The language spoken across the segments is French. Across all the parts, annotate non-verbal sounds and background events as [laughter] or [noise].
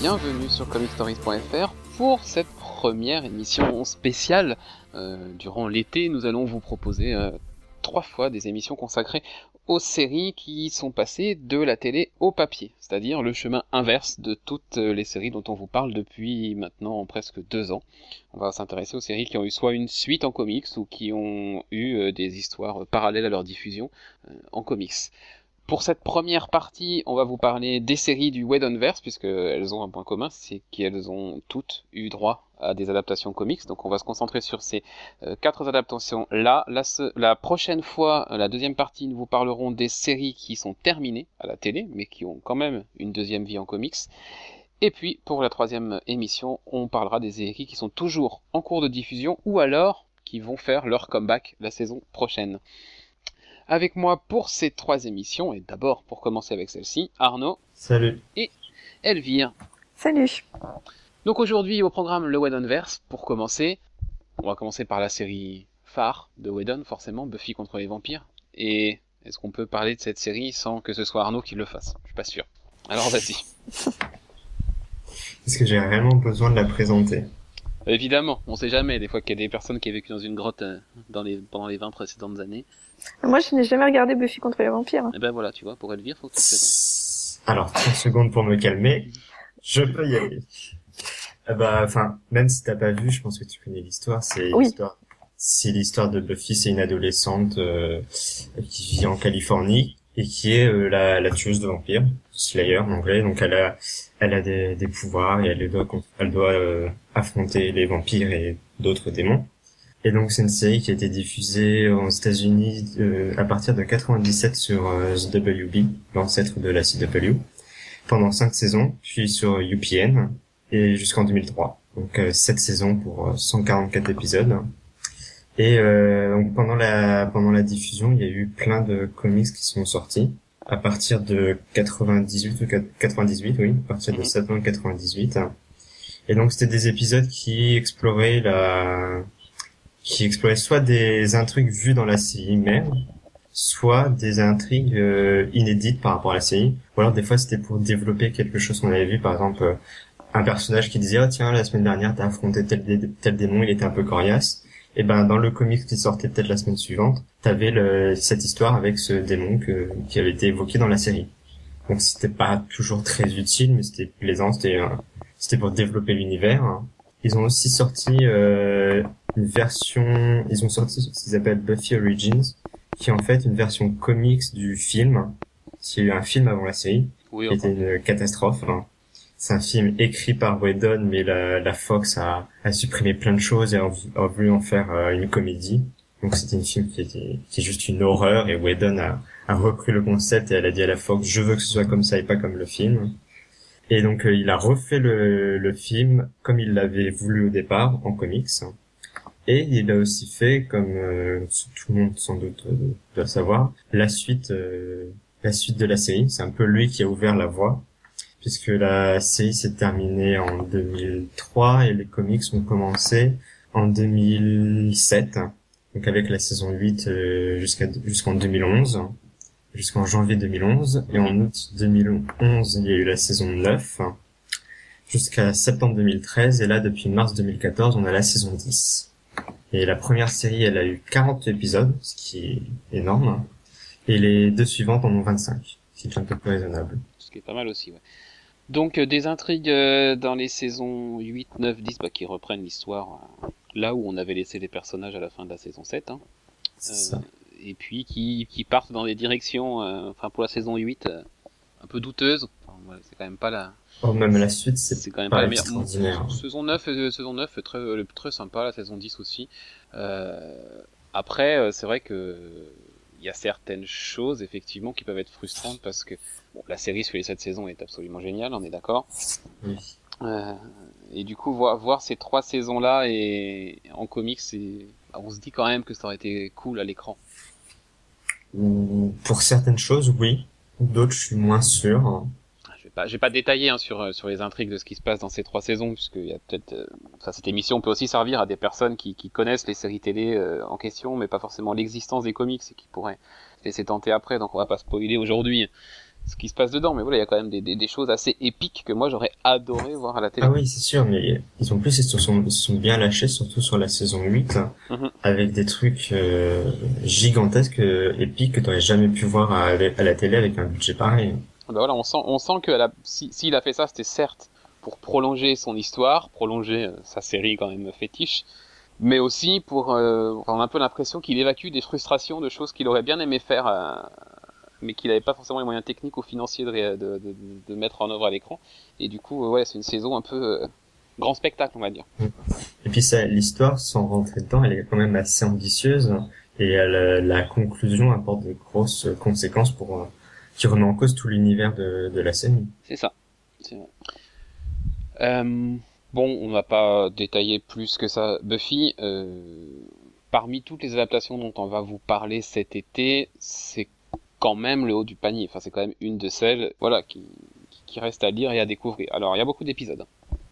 Bienvenue sur comicstories.fr pour cette première émission spéciale. Euh, durant l'été, nous allons vous proposer euh, trois fois des émissions consacrées aux séries qui sont passées de la télé au papier, c'est-à-dire le chemin inverse de toutes les séries dont on vous parle depuis maintenant presque deux ans. On va s'intéresser aux séries qui ont eu soit une suite en comics ou qui ont eu euh, des histoires parallèles à leur diffusion euh, en comics. Pour cette première partie, on va vous parler des séries du Whedonverse, puisqu'elles ont un point commun, c'est qu'elles ont toutes eu droit à des adaptations comics. Donc on va se concentrer sur ces euh, quatre adaptations-là. La, la, prochaine fois, la deuxième partie, nous vous parlerons des séries qui sont terminées à la télé, mais qui ont quand même une deuxième vie en comics. Et puis, pour la troisième émission, on parlera des séries qui sont toujours en cours de diffusion, ou alors qui vont faire leur comeback la saison prochaine. Avec moi pour ces trois émissions, et d'abord pour commencer avec celle-ci, Arnaud. Salut. Et Elvire. Salut. Donc aujourd'hui au programme le Whedonverse, pour commencer, on va commencer par la série phare de Whedon, forcément, Buffy contre les vampires. Et est-ce qu'on peut parler de cette série sans que ce soit Arnaud qui le fasse? Je suis pas sûr. Alors vas-y. Est-ce que j'ai réellement besoin de la présenter Évidemment, on sait jamais. Des fois qu'il y a des personnes qui ont vécu dans une grotte euh, dans les, pendant les 20 précédentes années. Moi, je n'ai jamais regardé Buffy contre les vampires. Et eh ben voilà, tu vois, pour Elvire, faut que tu présentes. Alors, 30 secondes pour me calmer. Je peux y aller. Ah bah, enfin, même si t'as pas vu, je pense que tu connais l'histoire. C'est l'histoire. C'est l'histoire de Buffy. C'est une adolescente euh, qui vit en Californie et qui est euh, la, la, tueuse de vampires, Slayer en anglais. Donc elle a, elle a des, des pouvoirs et elle doit, elle doit euh, affronter les vampires et d'autres démons. Et donc c'est une série qui a été diffusée aux États-Unis euh, à partir de 97 sur The WB, l'ancêtre de la CW, pendant cinq saisons, puis sur UPN et jusqu'en 2003. Donc euh, 7 saisons pour 144 épisodes. Et euh, donc pendant la pendant la diffusion, il y a eu plein de comics qui sont sortis à partir de 98 ou 98, oui, à partir de mhm. septembre 98. Et donc c'était des épisodes qui exploraient la qui exploraient soit des intrigues vues dans la série même, soit des intrigues euh, inédites par rapport à la série, ou alors des fois c'était pour développer quelque chose qu'on avait vu, par exemple un personnage qui disait oh tiens la semaine dernière t'as affronté tel, tel démon, il était un peu coriace, et ben dans le comics qui sortait peut-être la semaine suivante, t'avais le, cette histoire avec ce démon que, qui avait été évoqué dans la série. Donc c'était pas toujours très utile, mais c'était plaisant, c'était euh, c'était pour développer l'univers. Ils ont aussi sorti euh, une version, ils ont sorti ce qu'ils appellent Buffy Origins, qui est en fait une version comics du film. C'est eu un film avant la série, qui était une catastrophe. Hein c'est un film écrit par Whedon, mais la, la Fox a, a, supprimé plein de choses et a, voulu en faire euh, une comédie. Donc c'était une film qui était qui est juste une horreur et Whedon a, a repris le concept et elle a dit à la Fox je veux que ce soit comme ça et pas comme le film. Et donc euh, il a refait le, le film comme il l'avait voulu au départ en comics. Et il a aussi fait, comme euh, tout le monde sans doute doit savoir, la suite, la suite de la série. C'est un peu lui qui a ouvert la voie puisque la série s'est terminée en 2003 et les comics ont commencé en 2007, donc avec la saison 8 euh, jusqu'en 2011, jusqu'en janvier 2011, et en août 2011 il y a eu la saison 9 jusqu'à septembre 2013, et là depuis mars 2014 on a la saison 10. Et la première série elle a eu 40 épisodes, ce qui est énorme, et les deux suivantes en ont 25, ce qui est un peu plus raisonnable. Ce qui est pas mal aussi, ouais. Donc euh, des intrigues euh, dans les saisons 8, 9, 10 bah, qui reprennent l'histoire euh, là où on avait laissé les personnages à la fin de la saison 7. Hein. et puis qui, qui, partent dans des directions, enfin pour la saison 8, un peu douteuses. Enfin, c'est quand même pas la... Oh, même la suite, c'est quand même pas, la meilleure. Saison 9, saison 9 très, très sympa, la saison 10 aussi. après, c'est vrai que il y a certaines choses effectivement qui peuvent être frustrantes parce que bon, la série sur les 7 saisons est absolument géniale, on est d'accord. Oui. Euh, et du coup, voir, voir ces trois saisons-là et en comics, bah, on se dit quand même que ça aurait été cool à l'écran. Pour certaines choses, oui. D'autres, je suis moins sûr pas, j'ai pas détaillé hein, sur euh, sur les intrigues de ce qui se passe dans ces trois saisons, puisque y a peut-être, euh, cette émission peut aussi servir à des personnes qui, qui connaissent les séries télé euh, en question, mais pas forcément l'existence des comics et qui pourraient laisser tenter après. Donc on va pas spoiler aujourd'hui. ce qui se passe dedans. Mais voilà, il y a quand même des, des, des choses assez épiques que moi j'aurais adoré voir à la télé. Ah oui, c'est sûr, mais ils ont plus, ils se sont, ils se sont bien lâchés, surtout sur la saison 8, Mhm. avec des trucs euh, gigantesques, euh, épiques que t'aurais jamais pu voir à, à la télé avec un budget pareil. Bah voilà, on sent, on sent que si, s'il a fait ça, c'était certes pour prolonger son histoire, prolonger euh, sa série quand même fétiche, mais aussi pour euh, on a un peu l'impression qu'il évacue des frustrations de choses qu'il aurait bien aimé faire, euh, mais qu'il n'avait pas forcément les moyens techniques ou financiers de, de, de, de mettre en œuvre à l'écran. Et du coup, ouais, c'est une saison un peu euh, grand spectacle, on va dire. Et puis l'histoire, sans rentrer dedans, elle est quand même assez ambitieuse, et elle, euh, la conclusion apporte de grosses conséquences pour, qui remet en cause tout l'univers de, de la série. C'est ça. Vrai. Euh, bon, on va pas détailler plus que ça. Buffy, euh, parmi toutes les adaptations dont on va vous parler cet été, c'est quand même le haut du panier. Enfin, c'est quand même une de celles, voilà, qui, qui reste à lire et à découvrir. Alors, il y a beaucoup d'épisodes.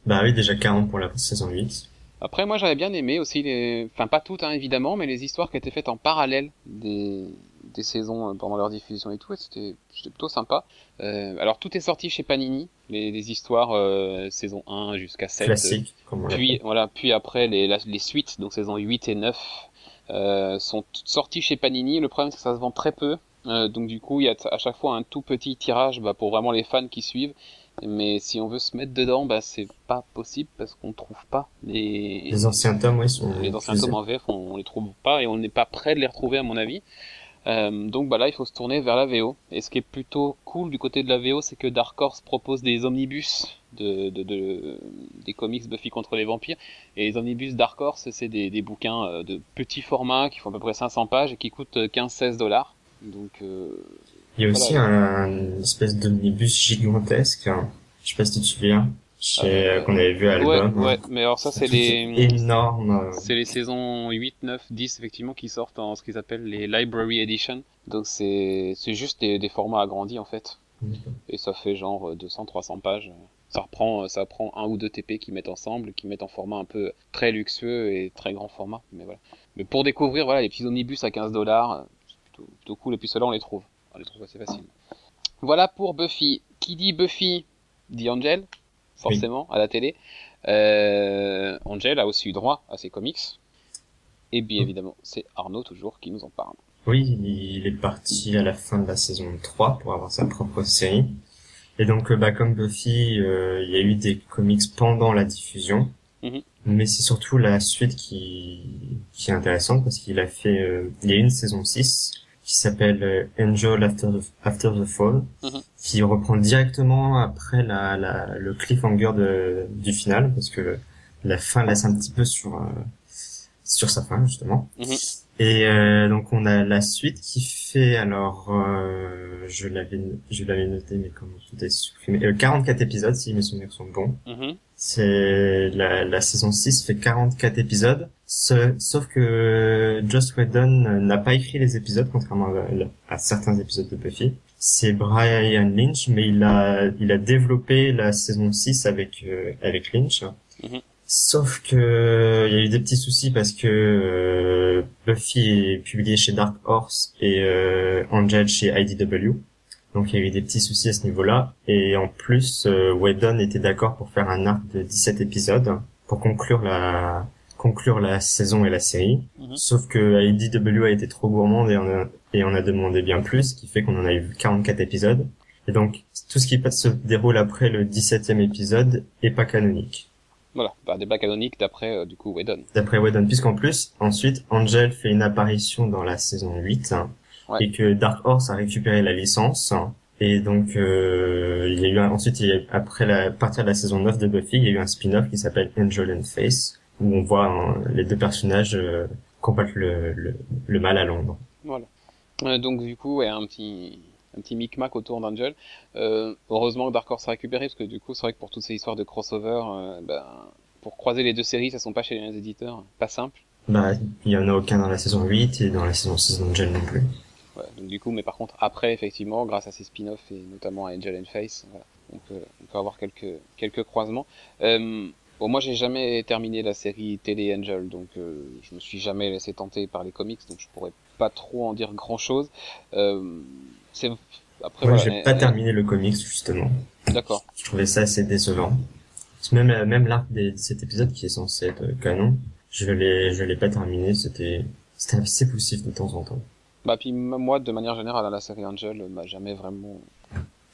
Bah oui, déjà 40 pour la saison 8. Après, moi, j'avais bien aimé aussi les, enfin pas toutes hein, évidemment, mais les histoires qui étaient faites en parallèle des, des saisons euh, pendant leur diffusion et tout, et c'était plutôt sympa. Euh, alors tout est sorti chez Panini, les, les histoires euh, saison 1 jusqu'à 7. Classique, comme Puis voilà, puis après les, la- les suites, donc saison 8 et 9, euh, sont toutes sorties chez Panini. Le problème c'est que ça se vend très peu, Euh, donc du coup il y a à chaque fois un tout petit tirage bah, pour vraiment les fans qui suivent. Mais si on veut se mettre dedans, bah c'est pas possible parce qu'on trouve pas les Les anciens tomes, oui, sont les anciens tomes en VF, on, on les trouve pas et on n'est pas prêt de les retrouver à mon avis. Euh, donc bah là, il faut se tourner vers la VO. Et ce qui est plutôt cool du côté de la VO, c'est que Dark Horse propose des omnibus de, de, de- des comics Buffy contre les vampires. Et les omnibus Dark Horse, c'est des, des bouquins euh, de petit format qui font à peu près 500 pages et qui coûtent 15-16 dollars. Donc euh, Il y a aussi un, une espèce d'omnibus gigantesque, hein. je sais pas si tu te souviens, chez- Euh, qu'on avait vu à ouais, l'album. ouais, mais alors ça c'est les énorme. euh, C'est les saisons 8, 9, 10 effectivement qui sortent en ce qu'ils appellent les Library Edition. Donc c'est c'est juste des, des formats agrandis en fait. Et ça fait genre 200-300 pages. Ça reprend, ça prend un ou deux TP qui mettent ensemble, qui mettent en format un peu très luxueux et très grand format. Mais voilà. Mais pour découvrir voilà les petits omnibus à 15 dollars, c'est plutôt, plutôt cool. Et puis ceux-là on les trouve, on les trouve assez facilement. Voilà pour Buffy. Qui dit Buffy dit Angel, forcément à la télé. Euh, Angel a aussi eu droit à ses comics. Et bien Mm. évidemment, c'est Arnaud toujours qui nous en parle. Oui, il est parti à la fin de la saison 3 pour avoir sa propre série. Et donc, euh, bah, comme Buffy, euh, il y a eu des comics pendant la diffusion. Mhm. Mais c'est surtout la suite qui, qui est intéressante parce qu'il a fait, euh, il y a une saison 6 qui s'appelle euh, Angel After the, After the Fall, Mhm. qui reprend directement après la, la, le cliffhanger de, du final parce que la fin laisse un petit peu sur, euh, sur sa fin, justement. Mhm. Et euh, donc on a la suite qui fait alors euh, je l'avais je l'avais noté mais comment tout est supprimé? Euh, 44 épisodes si mes souvenirs sont bons. Mhm. C'est la, la saison 6 fait 44 épisodes sauf que Joss Whedon n'a pas écrit les épisodes contrairement à, certains épisodes de Buffy. C'est Brian Lynch mais il a il a développé la saison 6 avec euh, avec Lynch. Mhm. Sauf que il y a eu des petits soucis parce que euh, Buffy est publié chez Dark Horse et euh, Angel chez IDW. Donc il y a eu des petits soucis à ce niveau-là. Et en plus, euh, Whedon était d'accord pour faire un arc de 17 épisodes pour conclure la conclure la saison et la série. Mhm. Sauf que IDW a été trop gourmande et on a, et on a demandé bien plus, ce qui fait qu'on en a eu 44 épisodes. Et donc tout ce qui se déroule après le 17e épisode est pas canonique. Voilà, bah, débat canonique d'après euh, du coup Whedon. d'après Whedon, puisqu'en plus, ensuite, Angel fait une apparition dans la saison 8, hein, Ouais. et que Dark Horse a récupéré la licence, hein, et donc, euh, il y a eu un- ensuite, il y a, après la, à partir de la saison 9 de Buffy, il y a eu un spin-off qui s'appelle Angel and Face, où on voit hein, les deux personnages euh, combattre le, le, le mal à Londres. Voilà. Euh, donc du coup, ouais, un petit un petit micmac autour d'Angel. Euh, heureusement que Dark Horse a récupéré parce que du coup, c'est vrai que pour toutes ces histoires de crossover, euh, ben, pour croiser les deux séries, ça sont pas chez les éditeurs, pas simple. Bah, il y en a aucun dans la saison 8 et dans la saison 6 d'Angel non plus. Ouais, donc du coup, mais par contre, après, effectivement, grâce à ces spin-offs et notamment à Angel and Face, voilà, on peut, on peut avoir quelques, quelques croisements. Euh, bon, moi, j'ai jamais terminé la série télé Angel, donc euh, je me suis jamais laissé tenter par les comics, donc je pourrais pas trop en dire grand-chose. Euh, c'est Après, Moi, j'ai pas terminé le comics justement. D'accord. Je trouvais ça assez décevant. Même euh, même l'arc de cet épisode qui est censé être canon, je l'ai je l'ai pas terminé. C'était c'était assez poussif de temps en temps. Bah puis moi de manière générale la série Angel m'a jamais vraiment.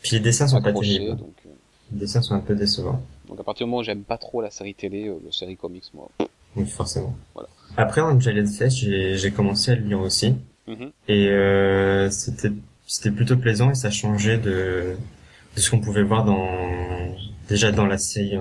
Puis les dessins sont pas terribles. Donc, euh, Les dessins sont un peu décevants. Donc à partir du moment où j'aime pas trop la série télé, euh, la série comics, moi. Oui forcément. Voilà. Après Angel Flesh, j'ai j'ai commencé à le lire aussi. Mm-hmm. Et euh, c'était c'était plutôt plaisant et ça changeait de de ce qu'on pouvait voir dans déjà dans la série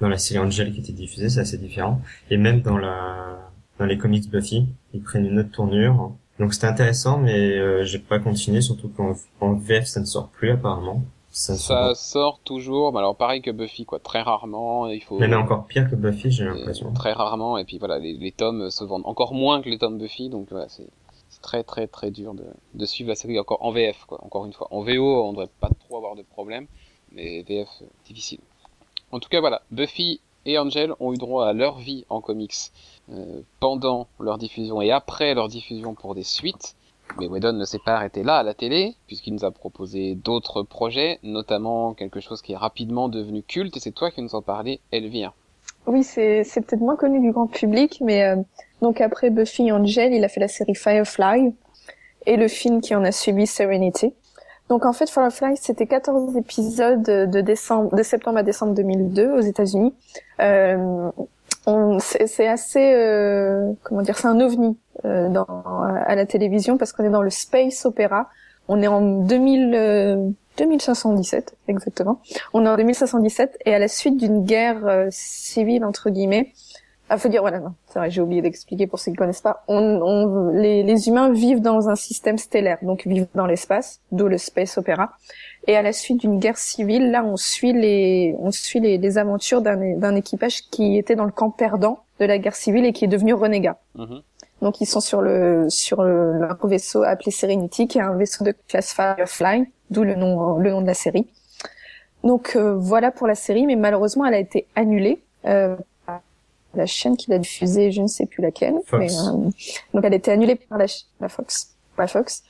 dans la série Angel qui était diffusée, c'est assez différent. Et même dans la dans les comics Buffy, ils prennent une autre tournure. Donc c'était intéressant, mais euh, j'ai pas continué, surtout qu'en VF ça ne sort plus apparemment. Ça, ça sort toujours, mais alors pareil que Buffy, quoi, très rarement. Il faut. Mais, mais encore pire que Buffy, j'ai l'impression. Très rarement, et puis voilà, les, les, tomes se vendent encore moins que les tomes Buffy, donc voilà, c'est très très très dur de, de, suivre la série encore en VF, quoi. Encore une fois, en VO, on devrait pas trop avoir de problème, mais VF euh, difficile. En tout cas, voilà, Buffy et Angel ont eu droit à leur vie en comics euh, pendant leur diffusion et après leur diffusion pour des suites. Mais Whedon ne s'est pas arrêté là à la télé, puisqu'il nous a proposé d'autres projets, notamment quelque chose qui est rapidement devenu culte, et c'est toi qui nous en parlais, Elvire. Oui, c'est peut-être moins connu du grand public, mais euh, donc après Buffy Angel, il a fait la série Firefly, et le film qui en a suivi, Serenity. Donc en fait, Firefly, c'était 14 épisodes de décembre, de septembre à décembre 2002 aux États-Unis. Euh, c'est assez, euh, comment dire, c'est un ovni euh, dans, à la télévision parce qu'on est dans le space opéra. On est en 2000, 2517 exactement. On est en 2517 et à la suite d'une guerre euh, civile entre guillemets, ah, faut dire, voilà, non, c'est vrai, j'ai oublié d'expliquer pour ceux qui connaissent pas. On, on, les, les, humains vivent dans un système stellaire, donc vivent dans l'espace, d'où le space opéra. Et à la suite d'une guerre civile, là, on suit les, on suit les, les aventures d'un équipage qui était dans le camp perdant de la guerre civile et qui est devenu renégat. Mm-hmm. Donc, ils sont sur le, sur le, le, vaisseau appelé Serenity, qui est un vaisseau de classe Firefly, d'où le nom, le nom de la série. Donc, euh, voilà pour la série, mais malheureusement, elle a été annulée. Euh, la chaîne qui l'a diffusée, je ne sais plus laquelle. Mais, euh, donc elle a été annulée par la, la Fox. La Fox.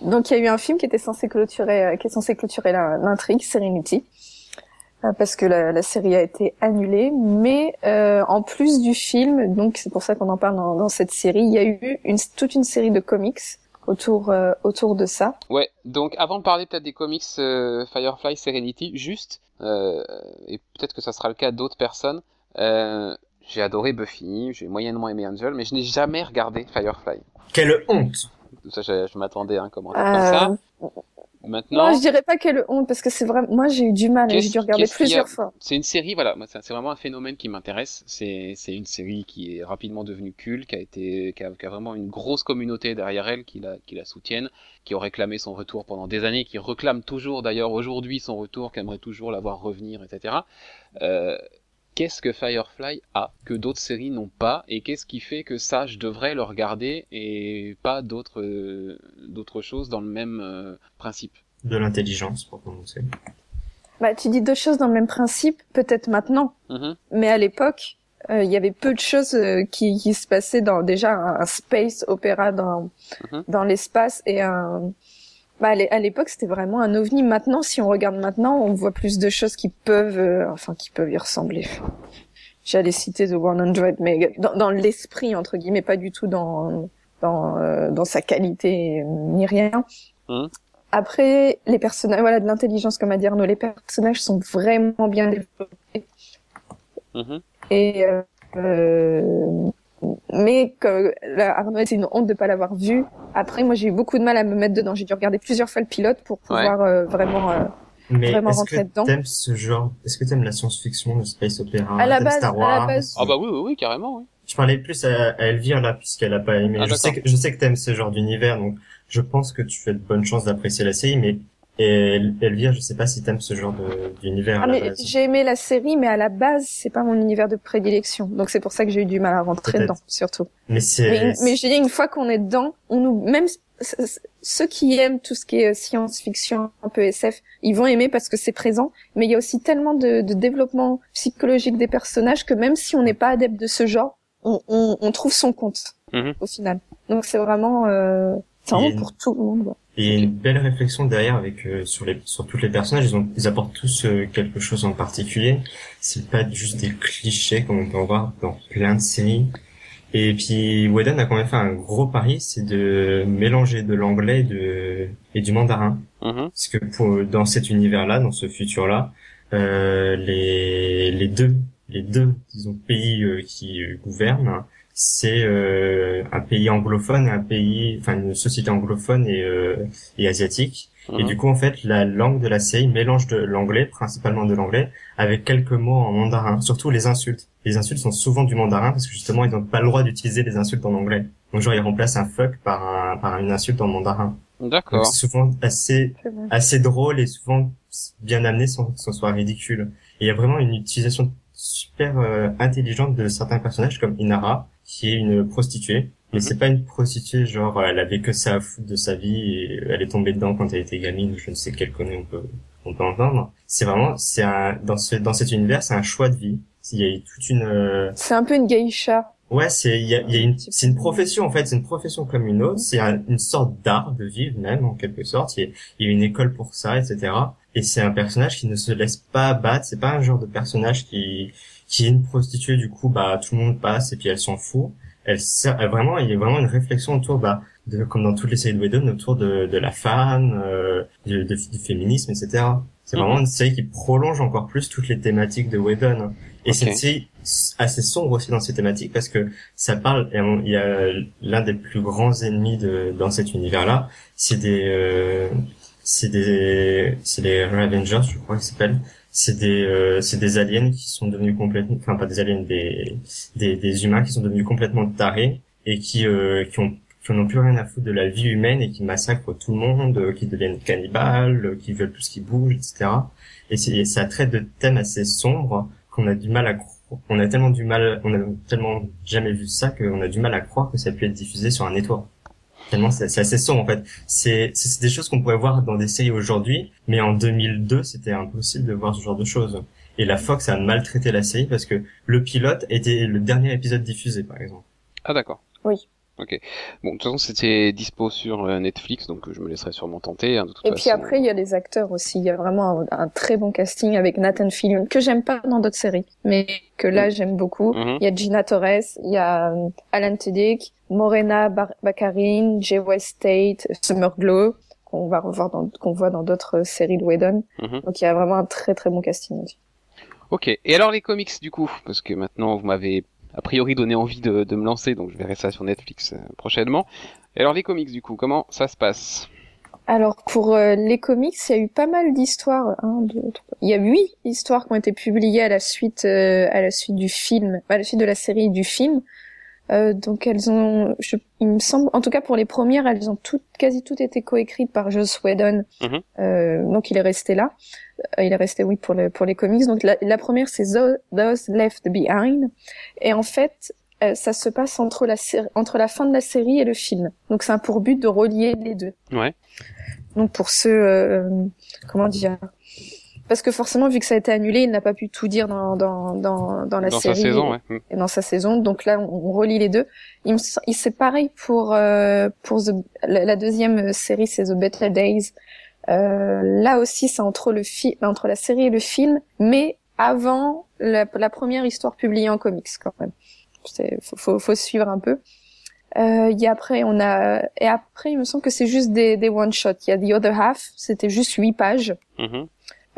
Donc il y a eu un film qui était censé clôturer, euh, qui est censé clôturer l'intrigue, Serenity, euh, parce que la, la, série a été annulée. Mais euh, en plus du film, donc c'est pour ça qu'on en parle dans, dans, cette série, il y a eu une, toute une série de comics autour autour de ça. Ouais. Donc avant de parler peut-être des comics Firefly Serenity, juste et peut-être que ça sera le cas d'autres personnes. J'ai adoré Buffy, j'ai moyennement aimé Angel, mais je n'ai jamais regardé Firefly. Quelle honte Ça, je, je m'attendais à un commentaire comme ça. Euh, Maintenant, non, je dirais pas quelle honte parce que c'est vraiment moi j'ai eu du mal, j'ai dû regarder plusieurs fois. C'est une série, voilà, c'est vraiment un phénomène qui m'intéresse. C'est c'est une série qui est rapidement devenue culte, qui a été qui a, qui a vraiment une grosse communauté derrière elle qui la qui la soutiennent, qui ont réclamé son retour pendant des années, qui réclament toujours d'ailleurs aujourd'hui son retour, qui aimerait toujours la voir revenir, etc. Euh, qu'est-ce que Firefly a que d'autres séries n'ont pas et qu'est-ce qui fait que ça je devrais le regarder et pas d'autres euh, d'autres choses dans le même euh, principe de l'intelligence pour commencer bah tu dis deux choses dans le même principe peut-être maintenant mm-hmm. mais à l'époque euh, il y avait peu de choses qui, qui se passaient dans déjà un, space opéra dans mm-hmm. dans l'espace et un bah, à l'époque, c'était vraiment un ovni. Maintenant, si on regarde maintenant, on voit plus de choses qui peuvent, euh, enfin, qui peuvent y ressembler. J'allais citer The 100, mais dans, dans l'esprit entre guillemets, pas du tout dans dans euh, dans sa qualité ni rien. Hum. Après, les personnages, voilà, de l'intelligence, comme dit Arnaud, les personnages sont vraiment bien développés. Hum. Et euh, euh mais que là, Arnaud, c'est une honte de pas l'avoir vu. Après, moi, j'ai eu beaucoup de mal à me mettre dedans. J'ai dû regarder plusieurs fois le pilote pour pouvoir euh, vraiment, euh, mais vraiment rentrer dedans. T'aimes ce genre Est-ce que t'aimes la science-fiction, le space opéra, à la base, Star Wars à la base. Ah bah oui, oui, oui, carrément, oui. Je parlais plus à, à Elvire là, puisqu'elle a pas aimé. Ah, je sais que je sais que t'aimes ce genre d'univers, donc je pense que tu fais de bonnes chances d'apprécier la série, mais et Elvire, je sais pas si t'aimes ce genre d'univers. Ah, mais j'ai aimé la série, mais à la base, c'est pas mon univers de prédilection. Donc c'est pour ça que j'ai eu du mal à rentrer dedans, surtout. Mais c'est. Mais, je dis une fois qu'on est dedans, on nous même ceux qui aiment tout ce qui est science-fiction, un peu SF, ils vont aimer parce que c'est présent. Mais il y a aussi tellement de, de développement psychologique des personnages que même si on n'est pas adepte de ce genre, on, on, on trouve son compte mm-hmm. au final. Donc c'est vraiment. Euh C'est vraiment pour tout le monde. Et une belle réflexion derrière avec euh, sur les sur toutes les personnages, ils ont ils apportent tous euh, quelque chose en particulier. C'est pas juste des clichés comme on peut en voir dans plein de séries. Et puis Whedon a quand même fait un gros pari, c'est de mélanger de l'anglais et, de, et du mandarin. Mm-hmm. Parce que pour, dans cet univers-là, dans ce futur-là, euh, les, les deux les deux disons pays euh, qui gouvernent c'est euh, un pays anglophone un pays enfin une société anglophone et, euh, et asiatique. Et mhm. du coup en fait la langue de la série mélange de l'anglais principalement de l'anglais avec quelques mots en mandarin surtout les insultes. Les insultes sont souvent du mandarin parce que justement ils n'ont pas le droit d'utiliser les insultes en anglais. Donc genre ils remplacent un fuck par un par une insulte en mandarin. D'accord. Souvent assez assez drôle et souvent bien amené sans que ce soit ridicule. Et il y a vraiment une utilisation super euh, intelligente de certains personnages comme Inara qui est une prostituée mais mhm. c'est pas une prostituée genre elle avait que ça à foutre de sa vie et elle est tombée dedans quand elle était gamine ou je ne sais quelle connerie on peut on peut entendre c'est vraiment c'est un dans ce dans cet univers c'est un choix de vie il y a toute une euh, c'est un peu une geisha Ouais, c'est il y a, y a une c'est une profession en fait, c'est une profession comme une autre, c'est une sorte d'art de vivre même en quelque sorte. Il y, a, il y a une école pour ça, etc. Et c'est un personnage qui ne se laisse pas battre. C'est pas un genre de personnage qui qui est une prostituée du coup bah tout le monde passe et puis elle s'en fout. Elle, elle, vraiment il y a vraiment une réflexion autour bah de comme dans toutes les séries de Whedon autour de de la femme, euh, de, du féminisme, etc. C'est vraiment mhm. une série qui prolonge encore plus toutes les thématiques de Whedon. Et c'est une série assez sombre aussi dans ces thématiques parce que ça parle, il y a l'un des plus grands ennemis de, dans cet univers-là, c'est des, euh, c'est des, c'est les Ravengers, je crois qu'ils s'appellent. C'est des, euh, c'est des aliens qui sont devenus complètement, enfin pas des aliens, des, des, des humains qui sont devenus complètement tarés et qui, euh, qui ont qui n'ont plus rien à foutre de la vie humaine et qui massacrent tout le monde, euh, qui deviennent cannibales, euh, qui veulent tout ce qui bouge, etc. Et ça traite de thèmes assez sombres qu'on a du mal à on a tellement du mal, on a tellement jamais vu ça qu'on a du mal à croire que ça pu être diffusé sur un network. Tellement c'est assez sombre en fait. C'est c'est des choses qu'on pourrait voir dans des séries aujourd'hui, mais en 2002 c'était impossible de voir ce genre de choses. Et la Fox a maltraité la série parce que le pilote était le dernier épisode diffusé par exemple. Ah d'accord. Oui. Ok. Bon, de toute façon, c'était dispo sur euh, Netflix, donc je me laisserai sûrement tenter. Hein, de toute et puis après, il y a les acteurs aussi. Il y a vraiment un, très bon casting avec Nathan Fillion, que j'aime pas dans d'autres séries, mais que là, mm. j'aime beaucoup. Mm-hmm. Il y a Gina Torres, il y a euh, Alan Tudyk, Morena Baccarin, Jay West State, Summer Glow, qu'on va revoir dans, qu'on voit dans d'autres séries de Whedon. Mm-hmm. Donc il y a vraiment un très très bon casting aussi. Ok. Et alors les comics du coup, parce que maintenant vous m'avez a priori donné envie de, me lancer, donc je verrai ça sur Netflix euh, prochainement. Et alors les comics du coup, comment ça se passe? Alors pour euh, les comics, il y a eu pas mal d'histoires. Il y a huit histoires qui ont été publiées euh, à la suite du film, à la suite de la série du film. Euh, donc elles ont, je, il me semble, en tout cas pour les premières, elles ont toutes, quasi toutes été coécrites par Joss Whedon. Mhm. Euh, donc il est resté là. Euh, il est resté oui pour les pour les comics. Donc la, la première c'est Those Left Behind. Et en fait, euh, ça se passe entre la entre la fin de la série et le film. Donc c'est un pour but de relier les deux. Ouais. Donc pour ceux, comment dire, parce que forcément vu que ça a été annulé, il n'a pas pu tout dire dans dans dans, dans la dans série sa saison, ouais. et dans sa saison. Donc là, on, relie les deux. Il, il c'est pareil pour euh, pour la, deuxième série, c'est The Better Days. Euh, là aussi, c'est entre le film, entre la série et le film, mais avant la, la première histoire publiée en comics quand même. Faut, faut, faut suivre un peu. Euh, y a après, on a et après, il me semble que c'est juste des, des one shot. Il y a The Other Half, c'était juste huit pages. Mm-hmm.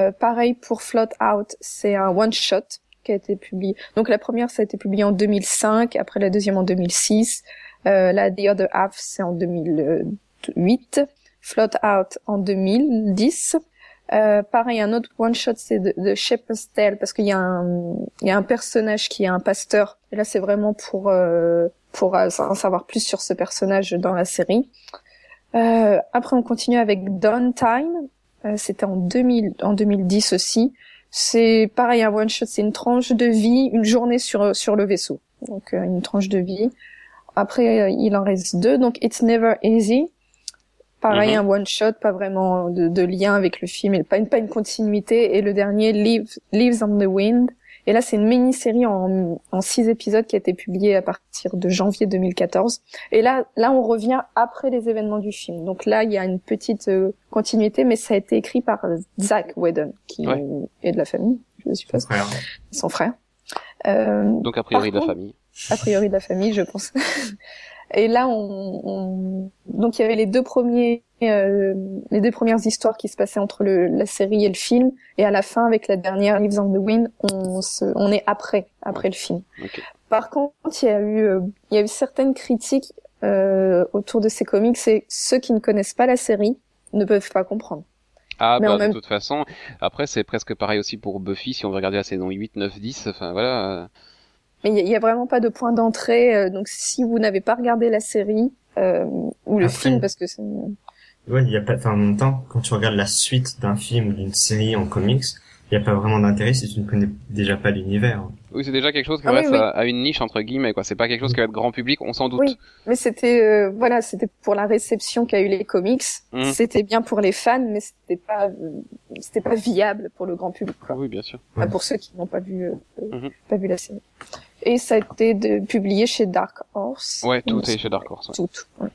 Euh, pareil pour Float Out, c'est un one shot qui a été publié. Donc la première ça a été publié en 2005, après la deuxième en 2006. Euh, la The Other Half c'est en 2008. Float Out en 2010. Euh, pareil, un autre one shot, c'est de, de Shepherd's Tale parce qu'il y a un, il y a un personnage qui est un pasteur. Et là, c'est vraiment pour euh, pour en savoir plus sur ce personnage dans la série. Euh, après, on continue avec Downtime. Euh, c'était en 2000, en 2010 aussi. C'est pareil, un one shot, c'est une tranche de vie, une journée sur sur le vaisseau. Donc euh, une tranche de vie. Après, euh, il en reste deux. Donc It's Never Easy. Pareil, mhm. un one shot, pas vraiment de, de, lien avec le film, et pas une pas une continuité. Et le dernier, Lives on the Wind. Et là, c'est une mini-série en, en six épisodes qui a été publiée à partir de janvier 2014. Et là, là, on revient après les événements du film. Donc là, il y a une petite euh, continuité, mais ça a été écrit par Zach Whedon, qui est de la famille, je suppose. Son frère. Son frère. Euh, Donc a priori de la famille. A priori de la famille, je pense. [laughs] Et là, on, on... donc il y avait les deux premiers, euh, les deux premières histoires qui se passaient entre le, la série et le film, et à la fin, avec la dernière Lives on the Wind, on, se, on est après, après le film. Par contre, il y a eu, euh, il y a eu certaines critiques euh, autour de ces comics, et ceux qui ne connaissent pas la série ne peuvent pas comprendre. Ah bah de toute façon, après c'est presque pareil aussi pour Buffy si on veut regarder la saison 8, 9, 10, enfin voilà. Mais il y, a vraiment pas de point d'entrée. Euh, donc si vous n'avez pas regardé la série euh, ou le film, parce que c'est. Ouais, il y a pas. Enfin, en même temps, quand tu regardes la suite d'un film ou d'une série en comics, il n'y a pas vraiment d'intérêt si tu ne connais déjà pas l'univers. Oui, c'est déjà quelque chose qui ah reste à, une niche entre guillemets quoi. C'est pas quelque chose qui va être grand public, on s'en doute. Oui, mais c'était euh, voilà, c'était pour la réception qu'a eu les comics. Mmh. C'était bien pour les fans, mais c'était pas c'était pas viable pour le grand public. Quoi. Oui, bien sûr. pour ceux qui n'ont pas vu euh, mmh. pas vu la série. Et ça a été de, publié chez Dark Horse. Ouais, tout est chez Dark Horse. Tout. Ouais.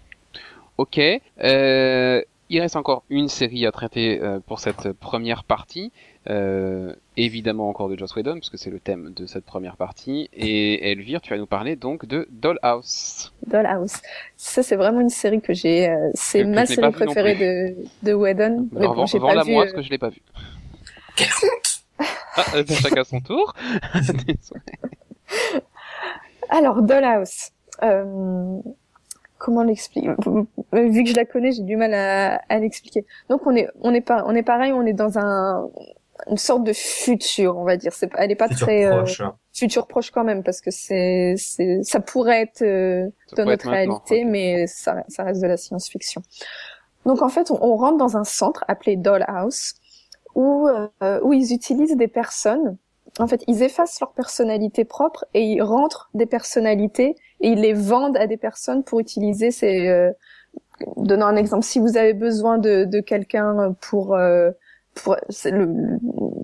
Ok. Euh, il reste encore une série à traiter euh, pour cette première partie. Euh, évidemment encore de Joss Whedon, puisque c'est le thème de cette première partie. Et Elvire, tu vas nous parler donc de Dollhouse. Dollhouse. Ça, c'est vraiment une série que j'ai... Euh, c'est ma série préférée de, de Whedon. Mais bon, j'ai pas vu... moi, parce que je l'ai pas vu. ah, chacun son tour. [laughs] [laughs] Alors, Dollhouse. Euh, comment l'expliquer? Vu que je la connais, j'ai du mal à, à l'expliquer. Donc on est on est pas on est pareil, on est dans un une sorte de futur, on va dire. C'est elle est pas très euh, proche, hein. futur proche quand même parce que c'est c'est ça pourrait être euh, dans notre réalité, mais ça ça reste de la science-fiction. Donc en fait, on, on, rentre dans un centre appelé Dollhouse où euh, où ils utilisent des personnes en fait, ils effacent leur personnalité propre et ils rentrent des personnalités et ils les vendent à des personnes pour utiliser ces. Euh, donnant un exemple, si vous avez besoin de, de quelqu'un pour euh, pour, le,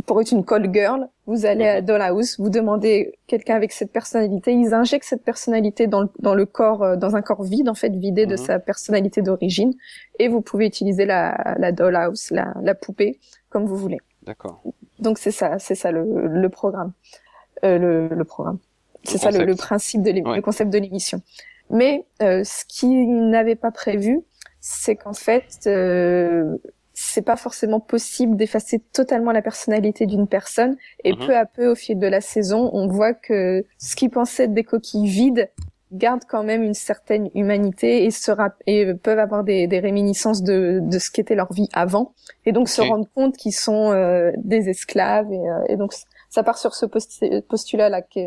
pour être une call girl, vous allez à Dollhouse, vous demandez quelqu'un avec cette personnalité, ils injectent cette personnalité dans le, dans le corps, euh, dans un corps vide en fait, vidé de mhm. sa personnalité d'origine, et vous pouvez utiliser la, la Dollhouse, la, la poupée, comme vous voulez. D'accord. Donc c'est ça, c'est ça le, le programme, euh, le, le, programme. C'est ça le, le, principe de le concept de l'émission. Mais euh, ce qu'ils n'avaient pas prévu, c'est qu'en fait, euh, c'est pas forcément possible d'effacer totalement la personnalité d'une personne. Et mhm. peu à peu, au fil de la saison, on voit que ce qu'ils pensaient être des coquilles vides gardent quand même une certaine humanité et se et peuvent avoir des, des réminiscences de, de ce qu'était leur vie avant et donc se rendre compte qu'ils sont euh, des esclaves et, euh, et, donc ça part sur ce postulat là que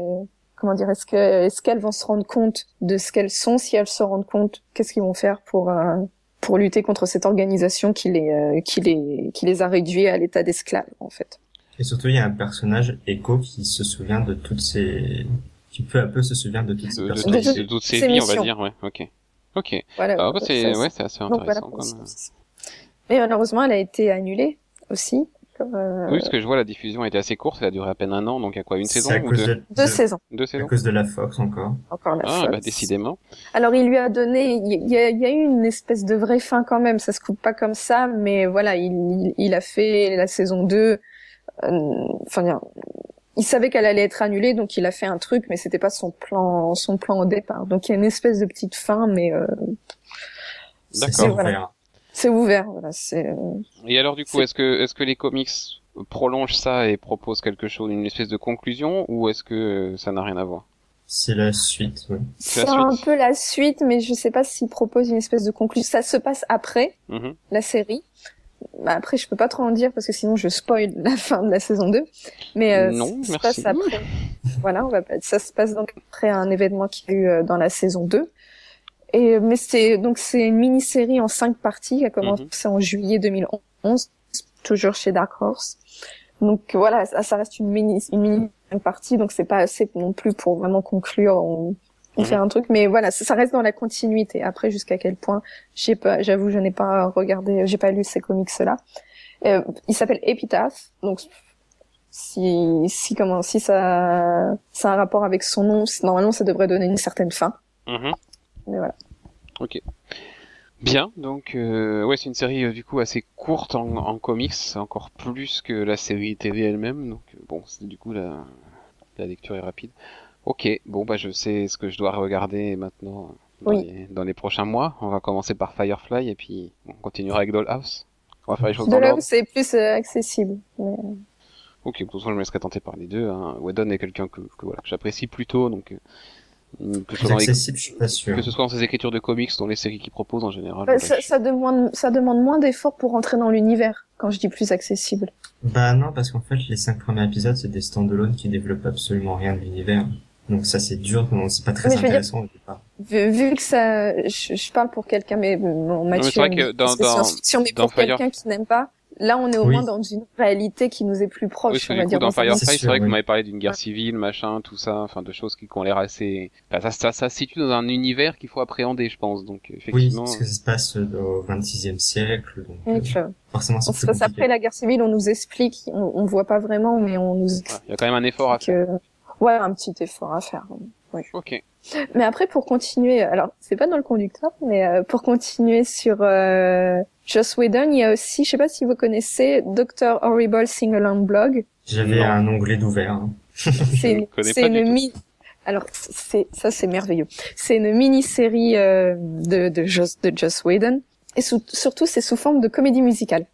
comment dire est-ce que est-ce qu'elles vont se rendre compte de ce qu'elles sont si elles se rendent compte qu'est-ce qu'ils vont faire pour euh, pour lutter contre cette organisation qui les qui les qui les a réduits à l'état d'esclaves en fait. Et surtout il y a un personnage Echo qui se souvient de toutes ces qui peu à peu se souvient de toutes ces personnes. De, toutes ces vies, on va dire, ouais, ok. Ok. Voilà, ah, bah, c'est, ouais, c'est assez intéressant. comme... Mais malheureusement, elle a été annulée aussi. Euh... Oui, parce que je vois la diffusion a été assez courte, elle a duré à peine un an, donc il y a quoi, une saison ou deux de... Deux saisons. Deux saisons. À cause de la Fox encore. Encore la ah, Bah, décidément. Alors il lui a donné, il y a, il y a eu une espèce de vraie fin quand même, ça se coupe pas comme ça, mais voilà, il, il a fait la saison 2, euh, enfin, il savait qu'elle allait être annulée, donc il a fait un truc, mais c'était pas son plan, son plan au départ. Donc il y a une espèce de petite fin, mais euh, c'est ouvert. C'est ouvert, voilà. C'est. Euh, et alors du coup, est-ce que est-ce que les comics prolongent ça et proposent quelque chose, une espèce de conclusion, ou est-ce que ça n'a rien à voir? C'est la suite, oui. C'est un peu la suite, mais je sais pas s'ils proposent une espèce de conclusion. Ça se passe après mm-hmm. la série. Bah après, je peux pas trop en dire parce que sinon je spoil la [laughs] fin de la saison 2. Mais euh, non, ça se passe après. voilà, on va pas... ça se passe donc après un événement qui a eu euh, dans la saison 2. Et mais c'est donc c'est une mini-série en cinq parties qui a commencé mhm. en juillet 2011, toujours chez Dark Horse. Donc voilà, ça, ça reste une mini une mini partie, donc c'est pas assez non plus pour vraiment conclure. On, on fait mhm. un truc, mais voilà, ça, reste dans la continuité. Après, jusqu'à quel point, j'ai pas, j'avoue, je n'ai pas regardé, j'ai pas lu ces comics-là. Euh, il s'appelle Epitaph, donc Si, si comment, si ça, ça a un rapport avec son nom, normalement ça devrait donner une certaine fin. Mhm. Mais voilà. Ok. Bien, donc euh, ouais, c'est une série euh, du coup assez courte en, en comics, encore plus que la série TV elle-même. Donc euh, bon, c'est du coup la, la lecture est rapide. Ok, bon bah je sais ce que je dois regarder maintenant dans, Oui. les, dans les prochains mois. On va commencer par Firefly et puis on continuera avec Dollhouse. On va faire les choses l'ordre. c'est plus euh, accessible. Mais, Ok, de toute façon je me laisserai tenter par les deux. Hein. Whedon est quelqu'un que, que voilà que j'apprécie plutôt, donc euh, que ce les- accessible, je suis pas sûr. que ce soit dans ses écritures de comics, dans les séries qu'il propose en général. euh, bah, ça demande, ça demande moins d'efforts pour entrer dans l'univers. Quand je dis plus accessible. Bah non, parce qu'en fait, les cinq premiers épisodes, c'est des stand-alone qui développent absolument rien de l'univers. Donc ça, c'est dur, non, c'est pas très Mais je veux dire- intéressant au départ. Vu, vu que ça, je, je parle pour quelqu'un, mais bon, mais Mathieu, c'est vrai me que dit dans- dans- science-fiction, mais dans pour quelqu'un qui n'aime pas, là on est au Oui. moins dans une réalité qui nous est plus Oui, proche, que on du va coup, dire. dans Firefly, C'est vrai que oui. vous m'avez parlé d'une guerre civile, machin, tout ça, enfin, de choses qui, qui ont l'air assez... Enfin, ça, ça, ça se situe dans un univers qu'il faut appréhender, je pense, donc Oui, effectivement... parce que ça se passe euh, au 26e siècle, donc euh, Donc, euh, forcément c'est on plus se passe après la guerre civile, on nous explique, on, on voit pas vraiment, mais on nous Il y a quand même un effort à explique, faire. euh, ouais, un petit effort à faire. Ok. Mais après, pour continuer, alors c'est pas dans le conducteur, mais euh, pour continuer sur euh, Joss Whedon, il y a aussi, je sais pas si vous connaissez, Dr. Horrible Sing-Along Blog. J'avais un onglet d'ouvert. hein. [laughs] C'est ne une, mi- Alors c'est ça, c'est merveilleux. C'est une mini-série euh, de de Joss de Joss Whedon et sous- surtout c'est sous forme de comédie musicale.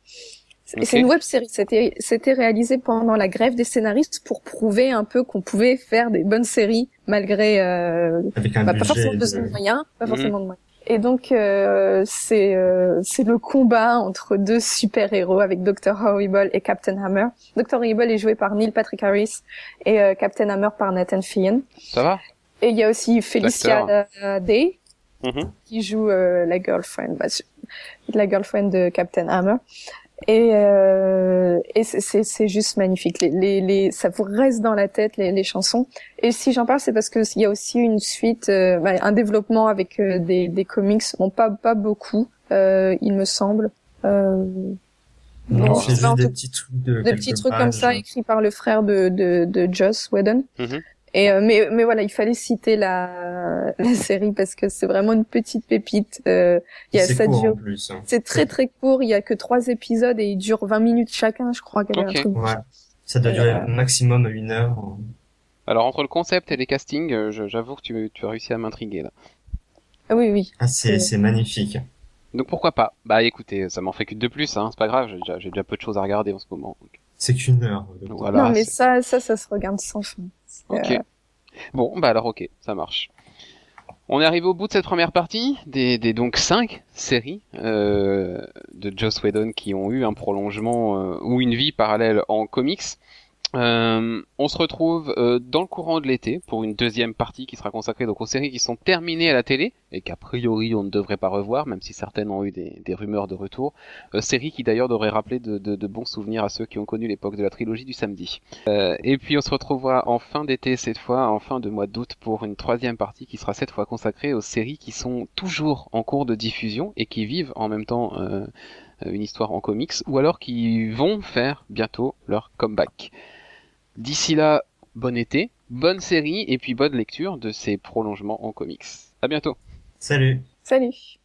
Et c'est une web série. C'était c'était réalisé pendant la grève des scénaristes pour prouver un peu qu'on pouvait faire des bonnes séries malgré euh, Avec un bah, pas forcément de... besoin de moyens, pas Mhm. forcément de moyens. Et donc euh, c'est euh, c'est le combat entre deux super héros avec Dr Horrible et Captain Hammer. Dr Horrible est joué par Neil Patrick Harris et euh, Captain Hammer par Nathan Fillion. Ça va? Et il y a aussi Felicia euh, Day Mhm. qui joue euh, la girlfriend, bah, la girlfriend de Captain Hammer. Et, euh, et c'est- c'est c'est juste magnifique. Les, les, les, ça vous reste dans la tête les, les chansons. Et si j'en parle, c'est parce que il y a aussi une suite, euh, bah, un développement avec euh, des, des comics. Bon, pas pas beaucoup, euh, il me semble. Euh, Non, Bon, j'ai c'est des petits trucs de des petits trucs pages. comme ça écrits par le frère de de, de Joss Whedon. Mhm. Et euh, mais mais voilà, il fallait citer la la série parce que c'est vraiment une petite pépite. Euh, il y a C'est ça court dure en plus. hein. c'est très très court, il y a que trois épisodes et ils durent 20 minutes chacun, je crois. qu'il y a Ok. un truc. Ouais. Ça doit Et, durer euh, maximum une heure. Alors, entre le concept et les castings, euh, j'avoue que tu, tu as réussi à m'intriguer, là. Ah oui, oui. Ah, c'est magnifique. Donc, pourquoi pas? Bah, écoutez, ça m'en fait que de plus, hein, c'est pas grave, j'ai déjà, j'ai déjà peu de choses à regarder en ce moment. donc, C'est qu'une heure. donc. Voilà, non, mais ça, ça, ça se regarde sans fin. Ok. euh, Bon, bah alors ok, ça marche. On est arrivé au bout de cette première partie, des, des donc cinq séries euh, de Joss Whedon qui ont eu un prolongement euh, ou une vie parallèle en comics. Euh, on se retrouve euh, dans le courant de l'été pour une deuxième partie qui sera consacrée donc aux séries qui sont terminées à la télé et qu'a priori on ne devrait pas revoir, même si certaines ont eu des, rumeurs de retour. Euh, séries qui d'ailleurs devraient rappeler de, bons souvenirs à ceux qui ont connu l'époque de la trilogie du samedi. Euh, et puis on se retrouvera en fin d'été cette fois, en fin de mois d'août pour une troisième partie qui sera cette fois consacrée aux séries qui sont toujours en cours de diffusion et qui vivent en même temps une histoire en comics ou alors qui vont faire bientôt leur comeback. D'ici là, bon été, bonne série et puis bonne lecture de ces prolongements en comics. À bientôt. Salut. Salut.